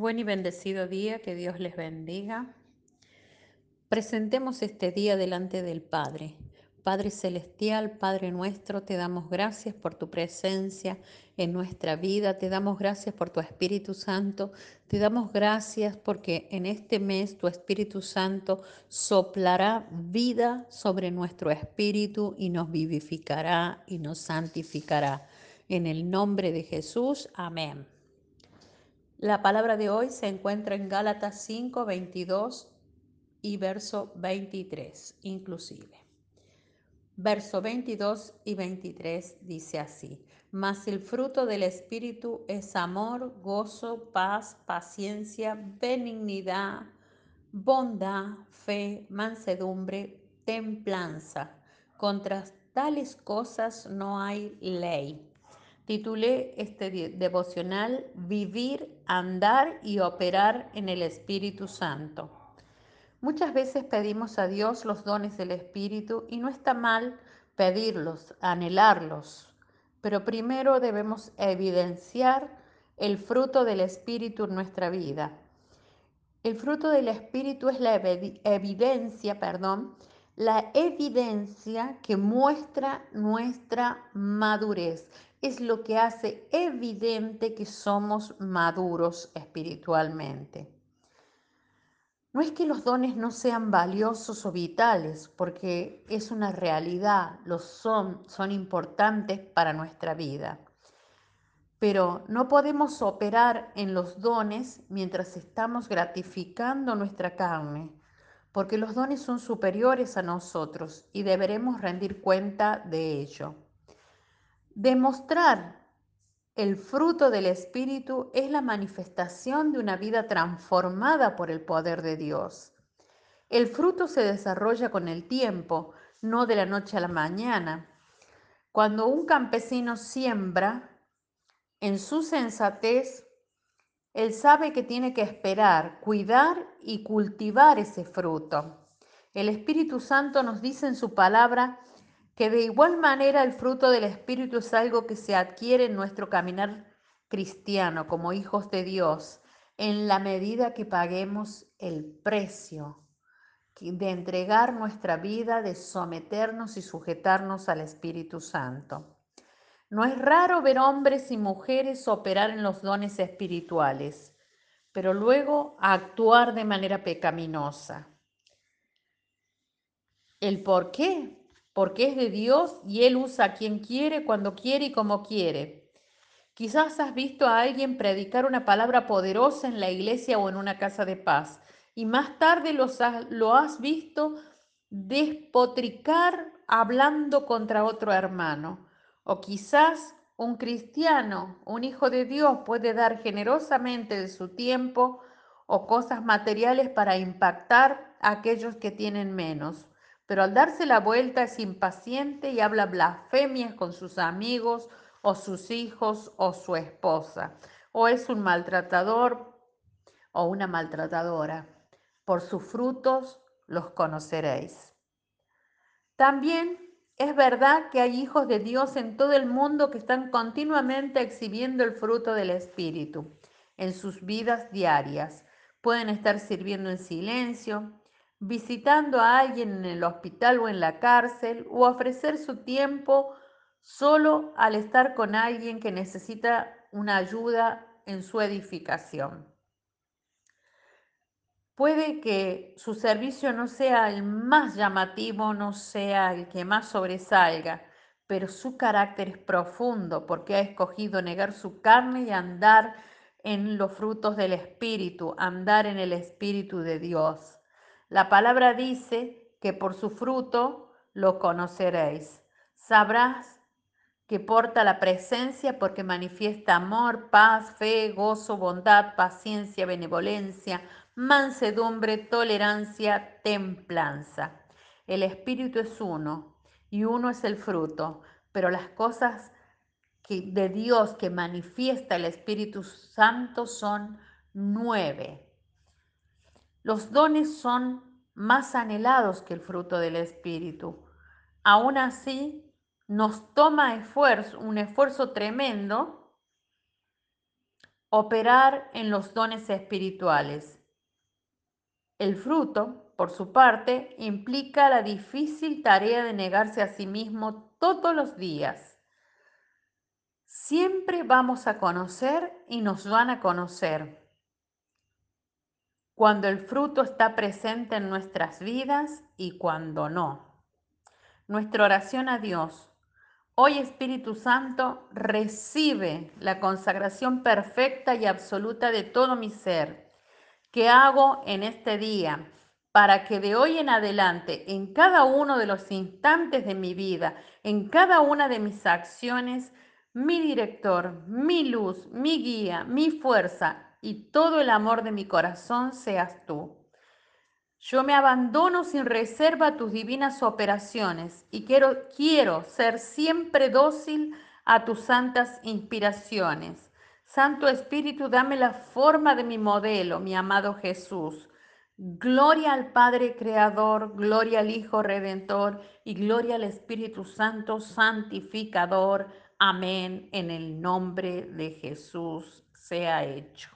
Buen y bendecido día, que Dios les bendiga. Presentemos este día delante del Padre. Padre Celestial, Padre nuestro, te damos gracias por tu presencia en nuestra vida, te damos gracias por tu Espíritu Santo, te damos gracias porque en este mes tu Espíritu Santo soplará vida sobre nuestro espíritu y nos vivificará y nos santificará. En el nombre de Jesús, amén. La palabra de hoy se encuentra en Gálatas 5, 22 y verso 23 inclusive. Verso 22 y 23 dice así, mas el fruto del Espíritu es amor, gozo, paz, paciencia, benignidad, bondad, fe, mansedumbre, templanza. Contra tales cosas no hay ley. Titulé este devocional Vivir, andar y operar en el Espíritu Santo. Muchas veces pedimos a Dios los dones del Espíritu y no está mal pedirlos, anhelarlos, pero primero debemos evidenciar el fruto del Espíritu en nuestra vida. El fruto del Espíritu es la evidencia, perdón, la evidencia que muestra nuestra madurez. Es lo que hace evidente que somos maduros espiritualmente. No es que los dones no sean valiosos o vitales, porque es una realidad, los son, son importantes para nuestra vida. Pero no podemos operar en los dones mientras estamos gratificando nuestra carne, porque los dones son superiores a nosotros y deberemos rendir cuenta de ello. Demostrar el fruto del Espíritu es la manifestación de una vida transformada por el poder de Dios. El fruto se desarrolla con el tiempo, no de la noche a la mañana. Cuando un campesino siembra, en su sensatez él sabe que tiene que esperar, cuidar y cultivar ese fruto. El Espíritu Santo nos dice en su palabra que de igual manera el fruto del Espíritu es algo que se adquiere en nuestro caminar cristiano como hijos de Dios, en la medida que paguemos el precio de entregar nuestra vida, de someternos y sujetarnos al Espíritu Santo. No es raro ver hombres y mujeres operar en los dones espirituales, pero luego actuar de manera pecaminosa. ¿El por qué? Porque es de Dios y Él usa a quien quiere, cuando quiere y como quiere. Quizás has visto a alguien predicar una palabra poderosa en la iglesia o en una casa de paz y más tarde lo has visto despotricar hablando contra otro hermano o quizás un cristiano, un hijo de Dios, puede dar generosamente de su tiempo o cosas materiales para impactar a aquellos que tienen menos. Pero al darse la vuelta es impaciente y habla blasfemias con sus amigos o sus hijos o su esposa. O es un maltratador o una maltratadora. Por sus frutos los conoceréis. También es verdad que hay hijos de Dios en todo el mundo que están continuamente exhibiendo el fruto del Espíritu en sus vidas diarias. Pueden estar sirviendo en silencio, visitando a alguien en el hospital o en la cárcel, o ofrecer su tiempo solo al estar con alguien que necesita una ayuda en su edificación. Puede que su servicio no sea el más llamativo, no sea el que más sobresalga, pero su carácter es profundo porque ha escogido negar su carne y andar en los frutos del Espíritu, andar en el Espíritu de Dios. La palabra dice que por su fruto lo conoceréis. Sabrás que porta la presencia porque manifiesta amor, paz, fe, gozo, bondad, paciencia, benevolencia, mansedumbre, tolerancia, templanza. El Espíritu es uno y uno es el fruto, pero las cosas de Dios que manifiesta el Espíritu Santo son nueve. Los dones son más anhelados que el fruto del Espíritu. Aún así, nos toma esfuerzo, un esfuerzo tremendo operar en los dones espirituales. El fruto, por su parte, implica la difícil tarea de negarse a sí mismo todos los días. Siempre vamos a conocer y nos van a conocer. Cuando el fruto está presente en nuestras vidas y cuando no. Nuestra oración a Dios. Hoy Espíritu Santo recibe la consagración perfecta y absoluta de todo mi ser ¿Qué hago en este día para que de hoy en adelante, en cada uno de los instantes de mi vida, en cada una de mis acciones, mi director, mi luz, mi guía, mi fuerza y todo el amor de mi corazón seas tú? Yo me abandono sin reserva a tus divinas operaciones y quiero, quiero ser siempre dócil a tus santas inspiraciones Santo Espíritu, dame la forma de mi modelo, mi amado Jesús. Gloria al Padre Creador, gloria al Hijo Redentor y gloria al Espíritu Santo Santificador. Amén. En el nombre de Jesús sea hecho.